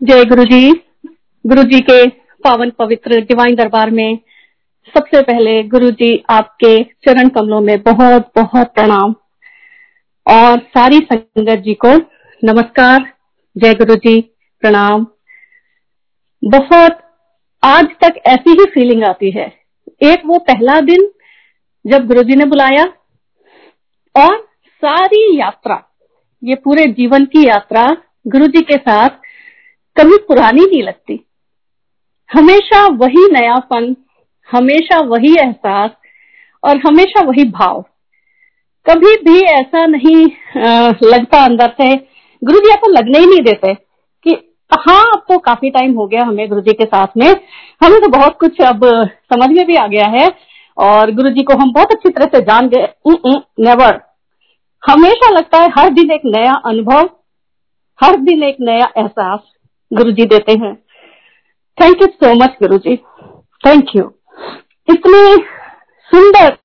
जय गुरु जी गुरु जी के पावन पवित्र डिवाइन दरबार में सबसे पहले गुरु जी आपके चरण कमलों में बहुत बहुत प्रणाम। और सारी संगत जी को नमस्कार, जय गुरु जी प्रणाम। बहुत आज तक ऐसी ही फीलिंग आती है। एक वो पहला दिन जब गुरु जी ने बुलाया और सारी यात्रा, ये पूरे जीवन की यात्रा गुरु जी के साथ कभी पुरानी नहीं लगती। हमेशा वही नयापन, हमेशा वही एहसास और हमेशा वही भाव। कभी भी ऐसा नहीं लगता अंदर से। गुरु जी, आपको लगने ही नहीं देते कि हाँ अब तो काफ़ी टाइम हो गया हमें गुरु जी के साथ में। हमें तो बहुत कुछ अब समझ में भी आ गया है और गुरु जी को हम बहुत अच्छी तरह से जान गए। नेवर हमेशा लगता है हर दिन एक नया अनुभव, हर दिन एक नया एहसास। गुरु जी देते हैं। Thank you so much Guru ji thank you इतनी सुंदर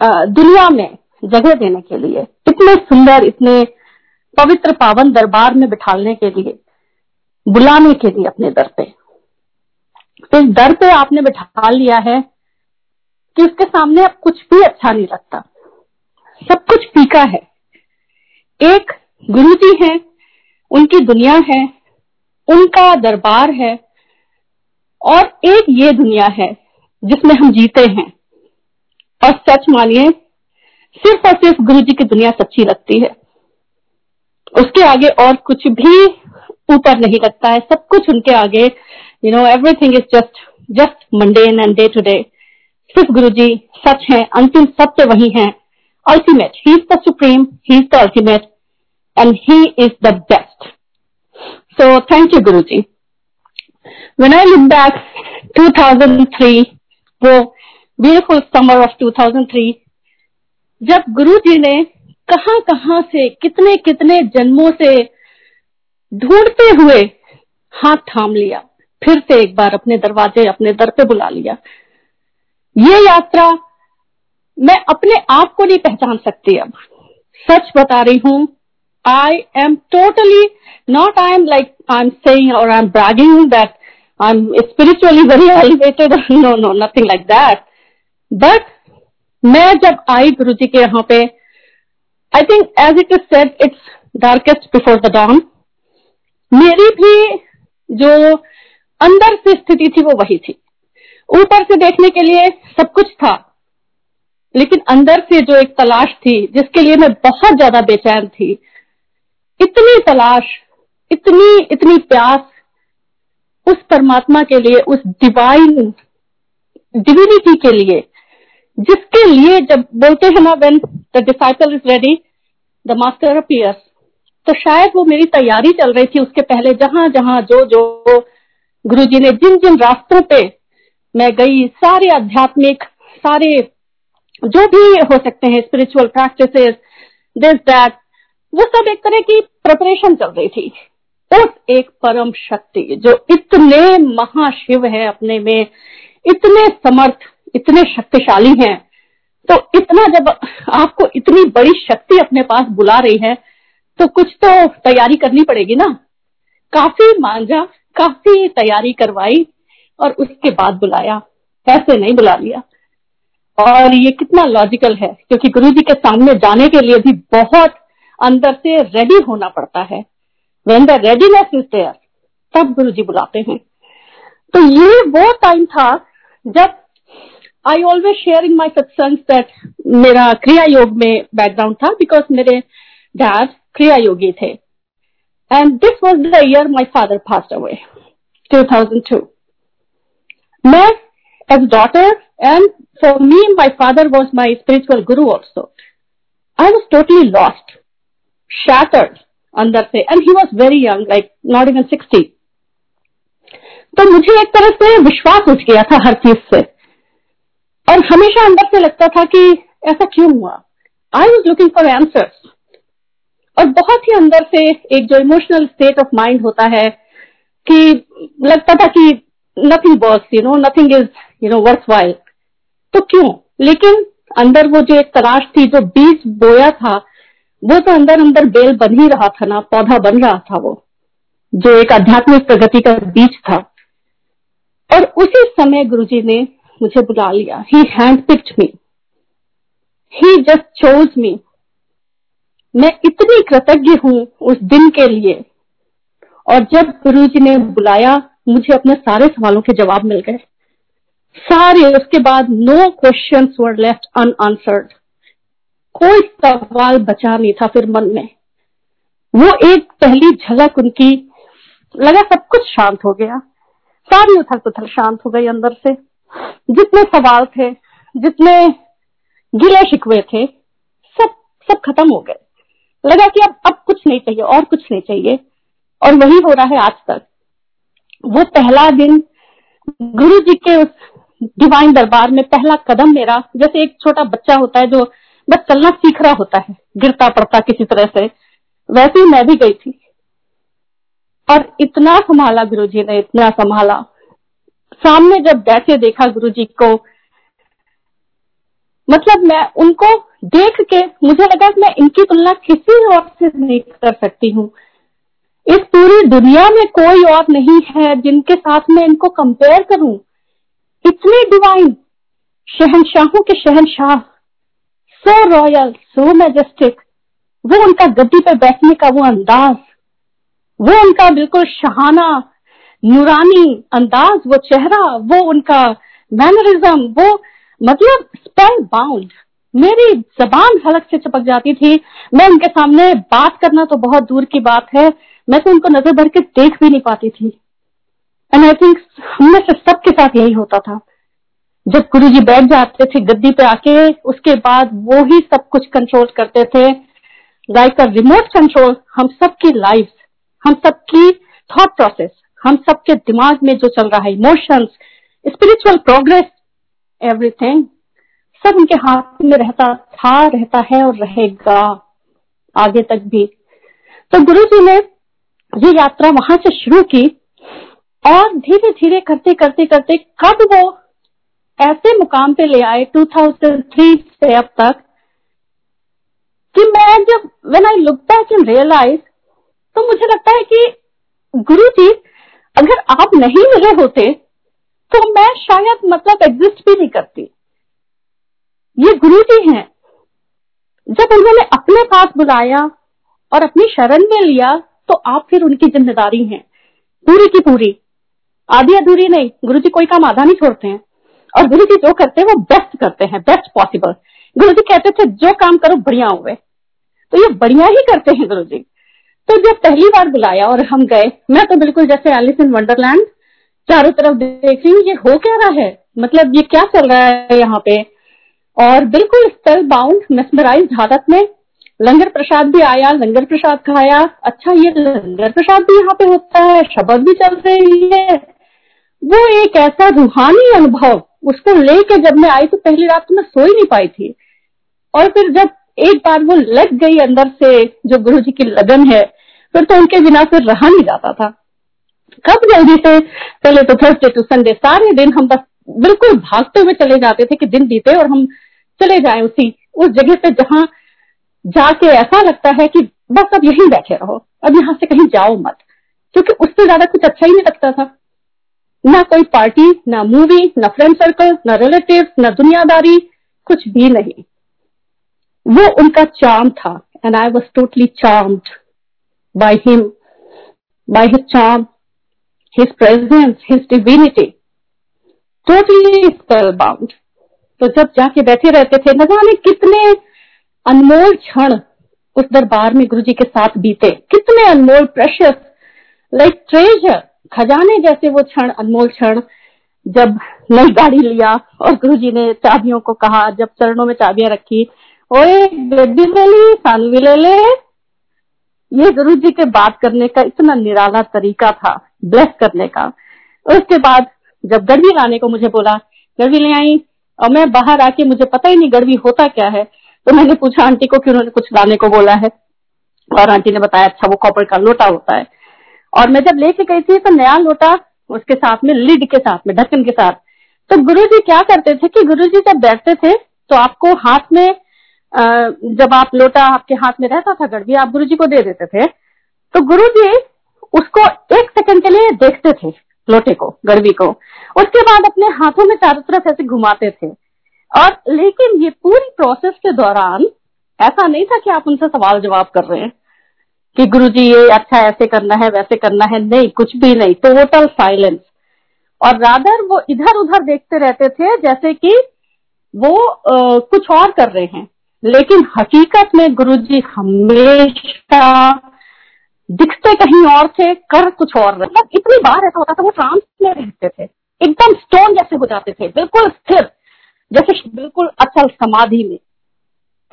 दुनिया में जगह देने के लिए, इतने सुंदर, इतने पवित्र पावन दरबार में बिठाने के लिए, बुलाने के लिए अपने दर पे। तो इस दर पे आपने बिठा लिया है कि उसके सामने अब कुछ भी अच्छा नहीं लगता। सब कुछ फीका है। एक गुरु जी है, उनकी दुनिया है उनका दरबार है और एक ये दुनिया है जिसमें हम जीते हैं। और सच मानिए, सिर्फ़ और सिर्फ़ गुरु जी की दुनिया सच्ची लगती है। उसके आगे और कुछ भी ऊपर नहीं लगता है। सब कुछ उनके आगे you know everything is just just mundane and day to day सिर्फ़ गुरु जी सच है, अंतिम सत्य वही है। Ultimate he is the supreme he is the ultimate and he is the best thank you Guru ji When I look back 2003, वो beautiful summer of 2003, जब गुरु जी ने कहाँ कहाँ से कितने कितने जन्मों से ढूंढते हुए हाथ थाम लिया फिर से एक बार अपने दरवाजे अपने दर पे बुला लिया। ये यात्रा मैं अपने आप को नहीं पहचान सकती अब। सच बता रही हूँ I am totally not I am saying और I am bragging that I am spiritually very elevated no no nothing like that but मैं जब आई गुरु जी के यहाँ पे I think as it is said it's darkest before the dawn मेरी भी जो अंदर से स्थिति थी वो वही थी। ऊपर से देखने के लिए सब कुछ था, लेकिन अंदर से जो एक तलाश थी, जिसके लिए मैं बहुत ज़्यादा बेचैन थी इतनी तलाश, इतनी इतनी प्यास, उस परमात्मा के लिए, उस डिवाइन डिविनिटी के लिए, जिसके लिए जब बोलते हैं ना when the disciple is ready the master appears तो शायद वो मेरी तैयारी चल रही थी उसके पहले, जहाँ जहाँ, जो जो गुरु जी ने जिन जिन रास्तों पे मैं गई, सारे आध्यात्मिक, सारे जो भी हो सकते हैं स्पिरिचुअल प्रैक्टिसेस दिस दैट वो सब एक तरह की प्रिपरेशन चल रही थी। उस एक परम शक्ति जो इतने महाशिव है अपने में, इतने समर्थ, इतने शक्तिशाली हैं तो इतना जब आपको इतनी बड़ी शक्ति अपने पास बुला रही है तो कुछ तो तैयारी करनी पड़ेगी ना। काफ़ी मांझा काफ़ी तैयारी करवाई और उसके बाद बुलाया। ऐसे नहीं बुला लिया। और ये कितना लॉजिकल है, क्योंकि गुरु जी के सामने जाने के लिए भी बहुत अंदर से रेडी होना पड़ता है। When the readiness is there तब गुरु जी बुलाते हैं। तो ये वो टाइम था जब आई ऑलवेज शेयर इन माई सत्संग दैट मेरा क्रिया योग में बैकग्राउंड था बिकॉज़ मेरे डैड क्रिया योगी थे। And this was the year my father passed away 2002 मैं, as daughter and for me, my father was my spiritual guru also i was totally lost shattered अंदर से and he was very young like not even sixty तो मुझे एक तरह से विश्वास उठ गया था हर चीज़ से। और हमेशा अंदर से लगता था कि ऐसा क्यों हुआ? I was looking for answers और बहुत ही अंदर से एक जो इमोशनल स्टेट ऑफ़ माइंड होता है कि लगता था कि nothing work you know nothing is you know worthwhile तो क्यों? लेकिन अंदर वो जो एक तलाश थी, जो बीज बोया था वो तो अंदर अंदर बेल बन ही रहा था ना, पौधा बन रहा था वो, जो एक आध्यात्मिक प्रगति का बीच था। और उसी समय गुरुजी ने मुझे बुला लिया। He hand picked me he just chose me मैं इतनी कृतज्ञ हूँ उस दिन के लिए। और जब गुरुजी ने बुलाया, मुझे अपने सारे सवालों के जवाब मिल गए। सारे उसके बाद no question were left unanswered कोई सवाल बचा नहीं था फिर मन में। वो एक पहली झलक उनकी, लगा सब कुछ शांत हो गया। सारी उथल पुथल शांत हो गई अंदर से। जितने सवाल थे, जितने गिले शिकवे थे, सब सब खत्म हो गए। लगा कि अब अब कुछ नहीं चाहिए, और कुछ नहीं चाहिए। और वही हो रहा है आज तक। वो पहला दिन गुरु जी के उस डिवाइन दरबार में पहला कदम मेरा, जैसे एक छोटा बच्चा होता है जो बस चलना सीख रहा होता है, गिरता पड़ता किसी तरह से। वैसे ही मैं भी गई थी। और इतना संभाला गुरु जी ने, इतना संभाला। सामने जब बैठे देखा गुरु जी को मतलब मैं उनको देख के मुझे लगा कि मैं इनकी तुलना किसी और से नहीं कर सकती हूँ। इस पूरी दुनिया में कोई और नहीं है जिनके साथ मैं इनको कंपेयर करूँ। इतने डिवाइन शहनशाहों के शहनशाह। So royal, so majestic. वो उनका गद्दी पे बैठने का वो अंदाज, वो उनका बिल्कुल शहाना, नूरानी अंदाज, वो चेहरा, वो उनका मैनरिज्म वो मतलब स्पेल बाउंड मेरी जबान हलक से चपक जाती थी। मैं उनके सामने बात करना तो बहुत दूर की बात है। मैं तो उनको नज़र भर के देख भी नहीं पाती थी। एंड आई थिंक हम से सबके साथ यही होता था। जब गुरु जी बैठ जाते थे गद्दी पे आके, उसके बाद वो ही सब कुछ कंट्रोल करते थे। लाइक अ रिमोट कंट्रोल हम सबकी लाइफ हम सबकी थॉट प्रोसेस हम सबके दिमाग में जो चल रहा है इमोशंस स्पिरिचुअल प्रोग्रेस एवरीथिंग सब उनके हाथ में रहता था, रहता है और रहेगा आगे तक भी। तो गुरु जी ने ये यात्रा वहाँ से शुरू की और धीरे धीरे करते करते करते कब वो ऐसे मुकाम पे ले आए 2003 से अब तक कि मैं जब when I look back and realise तो मुझे लगता है कि गुरु जी, अगर आप नहीं मिले होते तो मैं शायद मतलब एग्जिस्ट भी नहीं करती। ये गुरु जी हैं। जब उन्होंने अपने पास बुलाया और अपनी शरण में लिया तो आप फिर उनकी ज़िम्मेदारी हैं। पूरी की पूरी। आधी अधूरी नहीं, गुरु जी कोई काम आधा नहीं छोड़ते हैं। और गुरु जी जो करते हैं वो बेस्ट करते हैं बेस्ट पॉसिबल गुरु जी कहते थे, जो काम करो, बढ़िया हुए। तो ये बढ़िया ही करते हैं गुरु जी। तो जब पहली बार बुलाया और हम गए, मैं तो बिल्कुल जैसे एलिस इन वंडरलैंड चारों तरफ़ देख रही हूँ, ये हो क्या रहा है? मतलब ये क्या चल रहा है यहाँ पे? और बिल्कुल स्पेल बाउंड मेस्मराइज हालत में, लंगर प्रसाद भी आया, लंगर प्रसाद खाया। अच्छा ये लंगर प्रसाद भी यहाँ पे होता है, शब्द भी चल रही है। वो एक ऐसा रूहानी अनुभव उसको लेके जब मैं आई तो पहली रात तो मैं सो ही नहीं पाई थी। और फिर जब एक बार वो लग गई अंदर से जो गुरु जी की लगन है, फिर तो उनके बिना फिर रहा नहीं जाता था। कब जल्दी से, पहले तो थर्सडे टू संडे सारे दिन हम बस बिल्कुल भागते हुए चले जाते थे कि दिन बीते और हम चले जाए उसी, उस जगह पे जहाँ जाके ऐसा लगता है कि बस अब यहीं बैठे रहो, अब यहाँ से कहीं जाओ मत। क्योंकि उससे ज़्यादा कुछ अच्छा ही नहीं लगता था। ना कोई पार्टी, ना मूवी, ना फ्रेंड सर्कल ना रिलेटिव ना दुनियादारी, कुछ भी नहीं। वो उनका चार्म था and I was totally charmed by him by his charm his presence his divinity totally spellbound तो जब जाके बैठे रहते थे न जाने कितने अनमोल क्षण उस दरबार में गुरु जी के साथ बीते। कितने अनमोल प्रेशस लाइक ट्रेजर खजाने जैसे वो क्षण, अनमोल क्षण, जब नई गाड़ी लिया और गुरु जी ने चाबियों को कहा, जब चरणों में चाबियाँ रखी, ओए गड्डी ले ली सानू ले ले। ये गुरु जी के बात करने का इतना निराला तरीका था, ब्लेस करने का। उसके बाद जब गड़वी लाने को मुझे बोला गड़वी ले आई, और मैं बाहर आके, मुझे पता ही नहीं गड़वी होता क्या है तो मैंने पूछा, आंटी को कि उन्होंने कुछ लाने को बोला है? और आंटी ने बताया अच्छा वो कॉपर का लोटा होता है। और मैं जब लेके गई थी तो नया लोटा उसके साथ में, लिड के साथ में, ढक्कन के साथ। तो गुरु जी क्या करते थे कि गुरु जी जब बैठते थे तो आपको हाथ में जब आप लोटा आपके हाथ में रहता था गड़बी आप गुरु जी को दे देते थे। तो गुरु जी उसको एक सेकंड के लिए देखते थे, लोटे को गड़बी को। उसके बाद अपने हाथों में चारों तरफ़ ऐसे घुमाते थे। और लेकिन ये पूरी प्रोसेस के दौरान ऐसा नहीं था कि आप उनसे सवाल जवाब कर रहे हैं। कि गुरु जी ये अच्छा ऐसे करना है वैसे करना है नहीं कुछ भी नहीं टोटल साइलेंस और रादर वो इधर उधर देखते रहते थे जैसे कि वो आ, कुछ और कर रहे हैं. लेकिन हकीकत में गुरु जी हमेशा दिखते कहीं और थे कर कुछ और मतलब इतनी बार ऐसा होता था वो ट्रांस में रहते थे. एकदम स्टोन जैसे हो जाते थे बिल्कुल स्थिर जैसे बिल्कुल अचल समाधि में.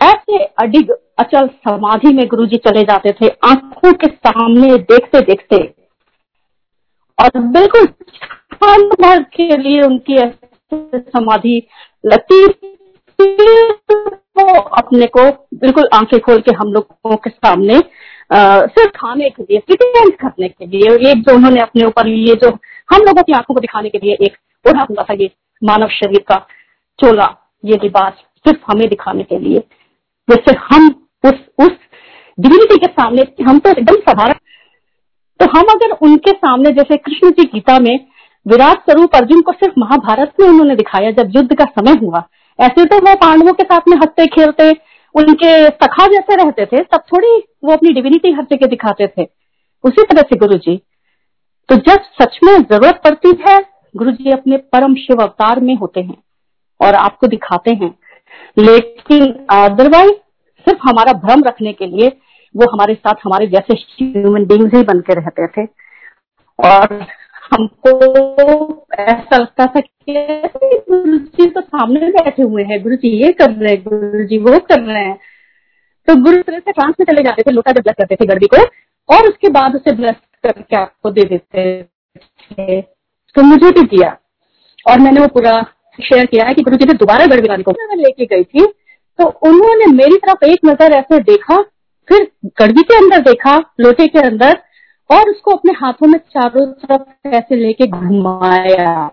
ऐसे अडिग अचल समाधि में गुरु जी चले जाते थे, आँखों के सामने देखते देखते, और बिल्कुल क्षण भर के लिए उनकी समाधि लगती वो अपने को बिल्कुल आँखें खोल के हम लोगों के सामने सिर्फ़ खाने के लिए करने के लिए, एक जो उन्होंने अपने ऊपर ये जो हम लोगों की आँखों को दिखाने के लिए एक ओढ़ा हुआ था, ये मानव शरीर का चोला, ये लिबास सिर्फ़ हमें दिखाने के लिए। जैसे हम उस उस डिविनिटी के सामने, हम तो एकदम साधारण तो हम अगर उनके सामने, जैसे कृष्ण जी गीता में विराट स्वरूप अर्जुन को सिर्फ़ महाभारत में उन्होंने दिखाया जब युद्ध का समय हुआ, ऐसे तो वो पांडवों के साथ में हँसते, खेलते, उनके सखा जैसे रहते थे, तब थोड़ी वो अपनी डिविनिटी हर जगह दिखाते थे। उसी तरह से गुरु जी। तो जब सच में ज़रूरत पड़ती है, गुरु जी अपने परम शिव अवतार में होते हैं और आपको दिखाते हैं। लेकिन अदरवाइज़ सिर्फ़ हमारा भ्रम रखने के लिए वो हमारे साथ, हमारे जैसे ह्यूमन बींग्स ही बन के रहते थे। और हमको ऐसा लगता था कि गुरु जी तो सामने बैठे हुए हैं गुरु जी ये कर रहे हैं गुरु जी वो कर रहे हैं। तो गुरु तरह से ट्रांस में चले जाते थे, लोटा जब ब्लस करते थे गड़बी को, और उसके बाद उसे ब्लस करके आपको दे देते थे। तो मुझे भी दिया। और मैंने वो पूरा शेयर किया है कि गुरु जी ने दोबारा गड़बी वाली को लेके गई थी। तो उन्होंने मेरी तरफ़ एक नज़र ऐसे देखा, फिर गड़बी के अंदर देखा, लोटे के अंदर, और उसको अपने हाथों में चारों तरफ़ ऐसे लेके घुमाया,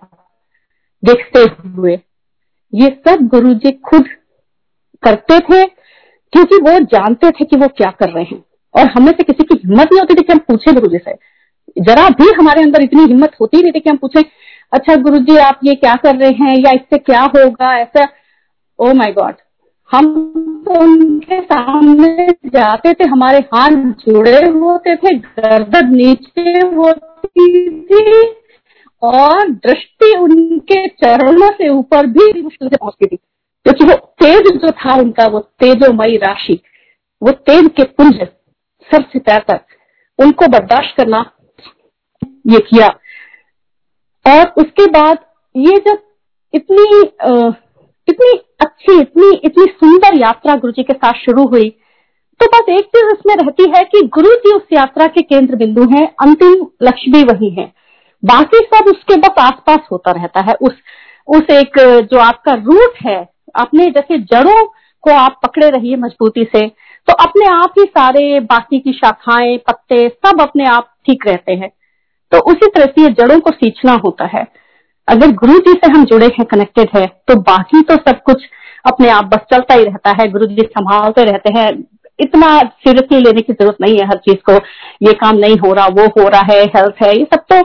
देखते हुए। ये सब गुरु जी खुद करते थे, क्योंकि वो जानते थे कि वो क्या कर रहे हैं। और हमें से किसी की हिम्मत नहीं होती थी कि हम पूछे गुरु जी से। जरा भी हमारे अंदर इतनी हिम्मत होती नहीं थी कि हम पूछे अच्छा गुरु जी आप ये क्या कर रहे हैं? या इससे क्या होगा? ऐसा ओ माई गॉड हम उनके सामने जाते थे, हमारे हाथ जुड़े होते थे, गर्दन नीचे होती थी और दृष्टि उनके चरणों से ऊपर भी मुश्किल से पहुँचती थी। क्योंकि वो तेज जो था उनका, वो तेजोमयी राशि, वो तेज के पुंज सर से पैर तक उनको बर्दाश्त करना ये किया। और उसके बाद ये जब इतनी इतनी अच्छी, इतनी इतनी सुंदर यात्रा गुरु जी के साथ शुरू हुई। तो बस एक चीज़ उसमें रहती है कि गुरु जी उस यात्रा के केंद्र बिंदु हैं, अंतिम लक्ष्य भी वही है। बाकी सब उसके बस आसपास होता रहता है। उस उस एक, जो आपका रूट है, अपने जैसे जड़ों को आप पकड़े रहिए मजबूती से तो अपने आप ही सारे बाकी की शाखाएँ, पत्ते सब अपने आप ठीक रहते हैं। तो उसी तरह से ये जड़ों को सींचना होता है। अगर गुरु जी से हम जुड़े हैं कनेक्टेड है तो बाकी तो सब कुछ अपने आप बस चलता ही रहता है गुरु जी संभालते रहते हैं। इतना सीरियसली लेने की ज़रूरत नहीं है हर चीज़ को। ये काम नहीं हो रहा, वो हो रहा है हेल्थ है, ये सब तो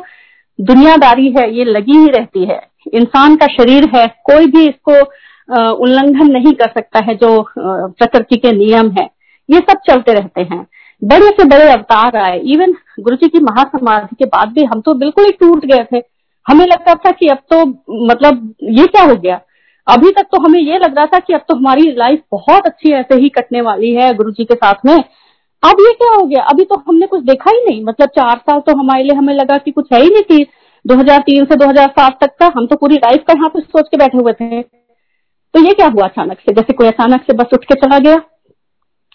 दुनियादारी है, ये लगी ही रहती है। इंसान का शरीर है, कोई भी इसको उल्लंघन नहीं कर सकता है जो प्रकृति के नियम है। ये सब चलते रहते हैं। बड़े से बड़े अवतार आए। इवन गुरु जी की महासमाधि के बाद भी हम तो बिल्कुल ही टूट गए थे। हमें लगता था कि अब तो मतलब ये क्या हो गया? अभी तक तो हमें ये लग रहा था कि अब तो हमारी लाइफ बहुत अच्छी ऐसे ही कटने वाली है गुरु जी के साथ में। अब ये क्या हो गया? अभी तो हमने कुछ देखा ही नहीं। मतलब चार साल तो हमारे लिए हमें लगा कि कुछ है ही नहीं थी 2003 से 2007 तक का हम तो पूरी लाइफ का यहाँ पे सोच के बैठे हुए थे। तो ये क्या हुआ अचानक से? जैसे कोई अचानक से बस उठ के चला गया।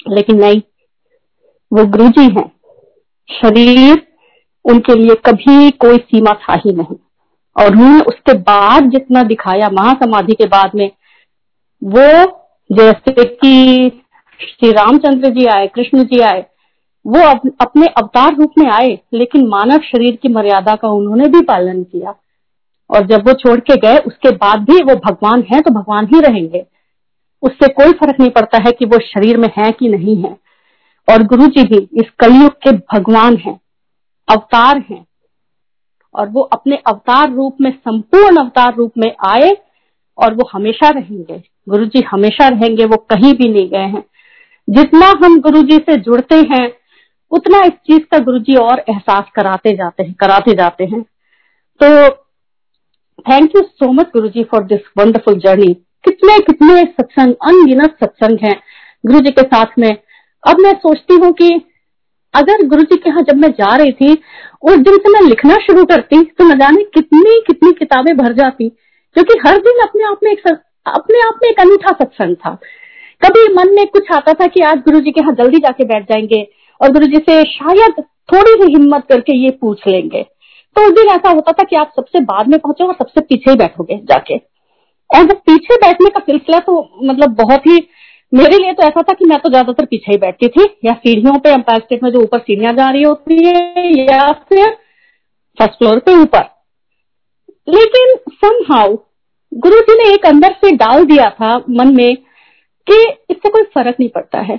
लेकिन नहीं, वो गुरु जी हैं। शरीर उनके लिए कभी कोई सीमा था ही नहीं। और उन्होंने उसके बाद जितना दिखाया महासमाधि के बाद में वो जैसे कि श्री रामचंद्र जी आए कृष्ण जी आए वो अप, अपने अवतार रूप में आए लेकिन मानव शरीर की मर्यादा का उन्होंने भी पालन किया। और जब वो छोड़ के गए उसके बाद भी वो भगवान है तो भगवान ही रहेंगे। उससे कोई फ़र्क नहीं पड़ता है कि वो शरीर में है कि नहीं है। और गुरु जी भी इस कलयुग के भगवान हैं अवतार हैं। और वो अपने अवतार रूप में, संपूर्ण अवतार रूप में आए और वो हमेशा रहेंगे। गुरु जी हमेशा रहेंगे, वो कहीं भी नहीं गए हैं। जितना हम गुरु जी से जुड़ते हैं, उतना इस चीज़ का गुरु जी और एहसास कराते जाते हैं, कराते जाते हैं। तो thank you so much Guru ji for this wonderful journey कितने कितने सत्संग, अनगिनत सत्संग हैं गुरु जी के साथ में। अब मैं सोचती हूँ कि अगर गुरु जी के यहाँ जब मैं जा रही थी, उस दिन से मैं लिखना शुरू करती तो न जाने कितनी कितनी किताबें भर जाती, क्योंकि हर दिन अपने आप में एक अपने आप में एक अनूठा सत्संग था। कभी मन में कुछ आता था कि आज गुरु जी के यहाँ जल्दी जाके बैठ जाएँगे, और गुरु जी से शायद थोड़ी सी हिम्मत करके ये पूछ लेंगे। तो उस दिन ऐसा होता था कि आप सबसे बाद में पहुंचो और सबसे पीछे ही बैठोगे जाके। और वो पीछे बैठने का सिलसिला तो मतलब बहुत ही मेरे लिए तो ऐसा था कि मैं तो ज़्यादातर पीछे ही बैठती थी, या सीढ़ियों पे एम्पायर स्टेट में जो ऊपर सीढ़ियाँ जा रही होती है, या फिर फ़र्स्ट फ्लोर पे ऊपर। लेकिन समहाउ गुरु जी ने एक अंदर से डाल दिया था मन में कि इससे कोई फ़र्क नहीं पड़ता है।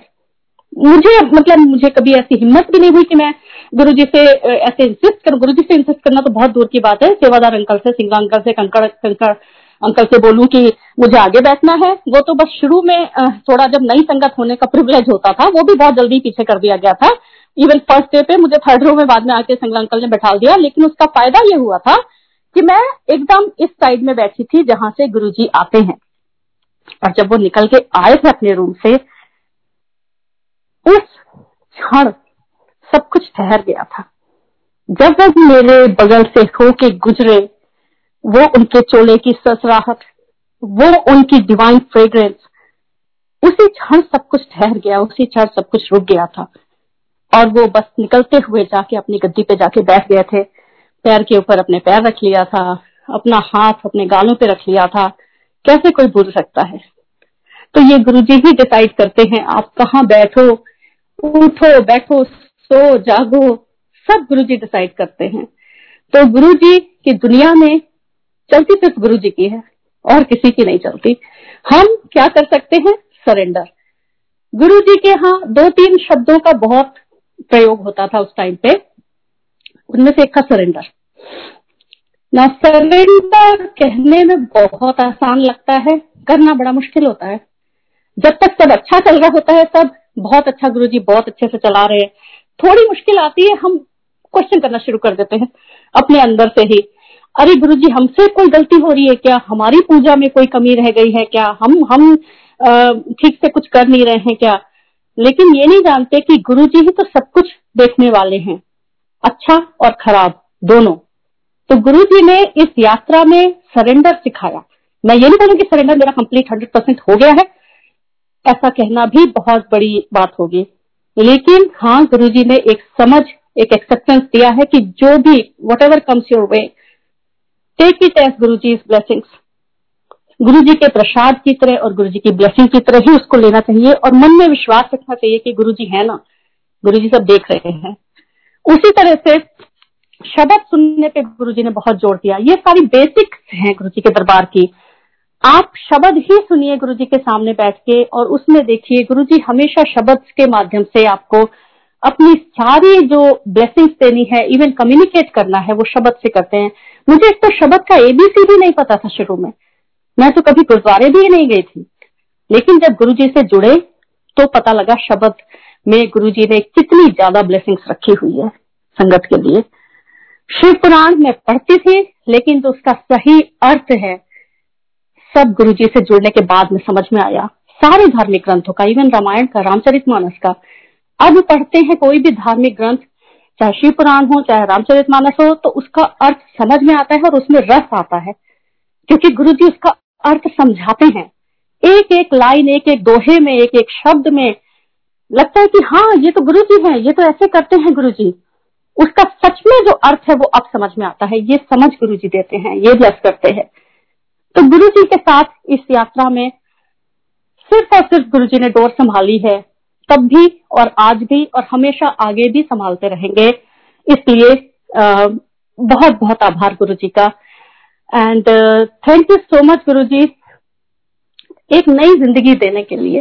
मुझे मतलब मुझे कभी ऐसी हिम्मत भी नहीं हुई कि मैं गुरु जी से ऐसे इंसिस्ट करूँ। गुरु जी से इंसिस्ट करना तो बहुत दूर की बात है। सेवादार अंकल से सिंगा अंकल से, कंकड़ कंकड़ अंकल से बोलूँ कि मुझे आगे बैठना है। वो तो बस शुरू में थोड़ा जब नई संगत होने का प्रिविलेज होता था, वो भी बहुत जल्दी पीछे कर दिया गया था। इवन फ़र्स्ट डे पे मुझे थर्ड रो में बाद में आके संगला अंकल ने बैठा दिया, लेकिन उसका फ़ायदा ये हुआ था कि मैं एकदम इस साइड में बैठी थी जहाँ से गुरुजी आते हैं। और जब वो निकल के आए थे अपने रूम से, उस क्षण सब कुछ ठहर गया था। जब वो मेरे बगल से होके गुजरे वो उनके चोले की ससराहट, वो उनकी डिवाइन फ्रेग्रेंस उसी क्षण सब कुछ ठहर गया, उसी क्षण सब कुछ रुक गया था। और वो बस निकलते हुए जाके अपनी गद्दी पे जाके बैठ गए थे। पैर के ऊपर अपने पैर रख लिया था, अपना हाथ अपने गालों पे रख लिया था। कैसे कोई भूल सकता है? तो ये गुरु जी ही डिसाइड करते हैं, आप कहाँ बैठो? उठो, बैठो, सो, जागो, सब गुरु जी डिसाइड करते हैं। तो गुरु जी की दुनिया में चलती सिर्फ़ गुरु जी की है, और किसी की नहीं चलती। हम क्या कर सकते हैं? सरेंडर गुरु जी के यहाँ दो तीन शब्दों का बहुत प्रयोग होता था उस टाइम पे। उनमें से एक था सरेंडर ना सरेंडर कहने में बहुत आसान लगता है, करना बड़ा मुश्किल होता है। जब तक सब अच्छा चल रहा होता है सब बहुत अच्छा गुरु जी बहुत अच्छे से चला रहे हैं। थोड़ी मुश्किल आती है, हम क्वेश्चन करना शुरू कर देते हैं, अपने अंदर से ही। अरे गुरु जी, हमसे कोई गलती हो रही है क्या? हमारी पूजा में कोई कमी रह गई है क्या? हम हम ठीक से कुछ कर नहीं रहे हैं क्या? लेकिन ये नहीं जानते कि गुरु जी ही तो सब कुछ देखने वाले हैं। अच्छा और खराब, दोनों। तो गुरु जी ने इस यात्रा में सरेंडर सिखाया। मैं ये नहीं बोलूँगी सरेंडर मेरा कंप्लीट हंड्रेड परसेंट हो गया है। ऐसा कहना भी बहुत बड़ी बात होगी। लेकिन हाँ गुरु जी ने एक समझ, एक एक्सेप्टेंस दिया है कि जो भी whatever comes your way take it as Guru ji blessings गुरु जी के प्रसाद की तरह और गुरु जी की ब्लेसिंग की तरह ही उसको लेना चाहिए और मन में विश्वास रखना चाहिए कि गुरु जी है ना गुरु जी सब देख रहे हैं उसी तरह से शब्द सुनने पे गुरु जी ने बहुत ज़ोर दिया ये सारी बेसिक हैं गुरु जी के दरबार की आप शब्द ही सुनिए गुरु जी के सामने बैठ के और उसमें देखिए गुरु जी हमेशा शब्द के माध्यम से आपको अपनी सारी जो ब्लेसिंग्स देनी है इवन कम्युनिकेट करना है, वो शब्द से करते हैं। मुझे तो शब्द का एबीसी भी नहीं पता था शुरू में। मैं तो कभी गुरुद्वारे भी नहीं गई थी। लेकिन जब गुरु जी से जुड़े तो पता लगा शब्द में गुरु जी ने कितनी ज़्यादा ब्लेसिंग्स रखी हुई है संगत के लिए। शिव पुराण में पढ़ती थी, लेकिन जो उसका सही अर्थ है, सब गुरु जी से जुड़ने के बाद में समझ में आया। सारे धार्मिक ग्रंथों का इवन रामायण का रामचरित मानस का अब पढ़ते हैं कोई भी धार्मिक ग्रंथ, चाहे शिव पुराण हो, चाहे रामचरित मानस हो तो उसका अर्थ समझ में आता है और उसमें रस आता है, क्योंकि गुरु जी उसका अर्थ समझाते हैं। एक एक लाइन एक एक दोहे में एक एक शब्द में लगता है कि हाँ ये तो गुरु जी है, ये तो ऐसे करते हैं गुरु जी उसका सच में जो अर्थ है वो अब समझ में आता है, ये समझ गुरु जी देते हैं, ये ब्लेस करते हैं। तो गुरु जी के साथ इस यात्रा में सिर्फ़ और सिर्फ़ गुरु जी ने डोर संभाली है तब भी और आज भी और हमेशा आगे भी संभालते रहेंगे। इसलिए बहुत बहुत आभार गुरु जी का। And thank you so much Guru ji एक नई ज़िंदगी देने के लिए।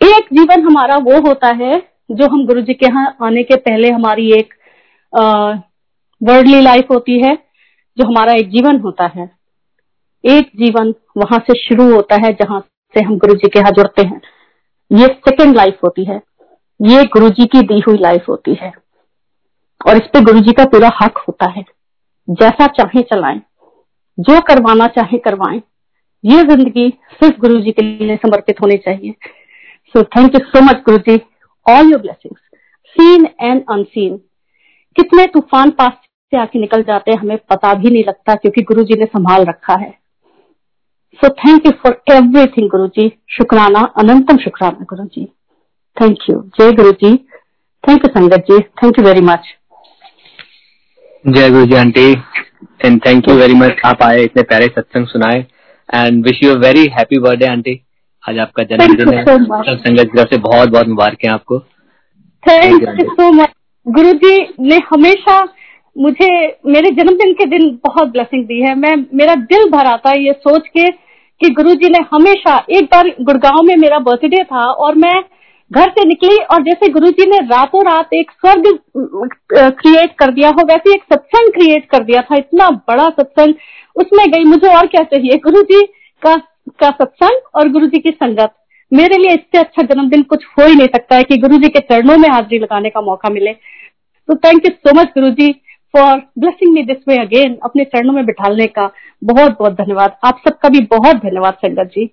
एक जीवन हमारा वो होता है जो हम गुरु जी के यहाँ आने के पहले हमारी एक वर्ल्डली लाइफ होती है, जो हमारा एक जीवन होता है। एक जीवन वहाँ से शुरू होता है जहाँ से हम गुरु जी के यहाँ जुड़ते हैं। ये सेकेंड लाइफ होती है। ये गुरु जी की दी हुई लाइफ होती है। और इस पे गुरु जी का पूरा हक होता है। जैसा चाहे चलाएँ। जो करवाना चाहे करवाएँ। ये ज़िंदगी सिर्फ़ गुरु जी के लिए समर्पित होनी चाहिए। So thank you so much Guru ji all your blessings seen and unseen कितने तूफ़ान पास से आके निकल जाते हैं, हमें पता भी नहीं लगता क्योंकि गुरु जी ने संभाल रखा है। So thank you for everything Guru ji शुक्राना अनंतम शुक्राना गुरु जी थैंक यू जय गुरु जी थैंक यू संगत जी थैंक यू वेरी मच जय Guru ji aunty and thank you very much आप आए इतने प्यारे सत्संग सुनाए. And wish you very happy birthday aunty आज आपका जन्मदिन है। सब संगत तरफ़ से बहुत बहुत मुबारक है आपको। थैंक यू सो मच गुरु जी ने हमेशा मुझे मेरे जन्मदिन के दिन बहुत ब्लेसिंग दी है। मैं मेरा दिल भर आता है ये सोच के कि गुरु जी ने हमेशा, एक बार गुड़गांव में मेरा बर्थडे था और मैं घर से निकली और जैसे गुरु जी ने रातों रात एक स्वर्ग क्रिएट कर दिया हो, वैसे एक सत्संग क्रिएट कर दिया था, इतना बड़ा सत्संग। उसमें गई, मुझे और क्या चाहिए? गुरु जी का का सत्संग और गुरु जी की संगत। मेरे लिए इससे अच्छा जन्मदिन कुछ हो ही नहीं सकता है कि गुरु जी के चरणों में हाजिरी लगाने का मौका मिले। तो thank you so much Guru ji for blessing me this way again अपने चरणों में बिठाने का बहुत बहुत धन्यवाद। आप सबका भी बहुत धन्यवाद संगत जी।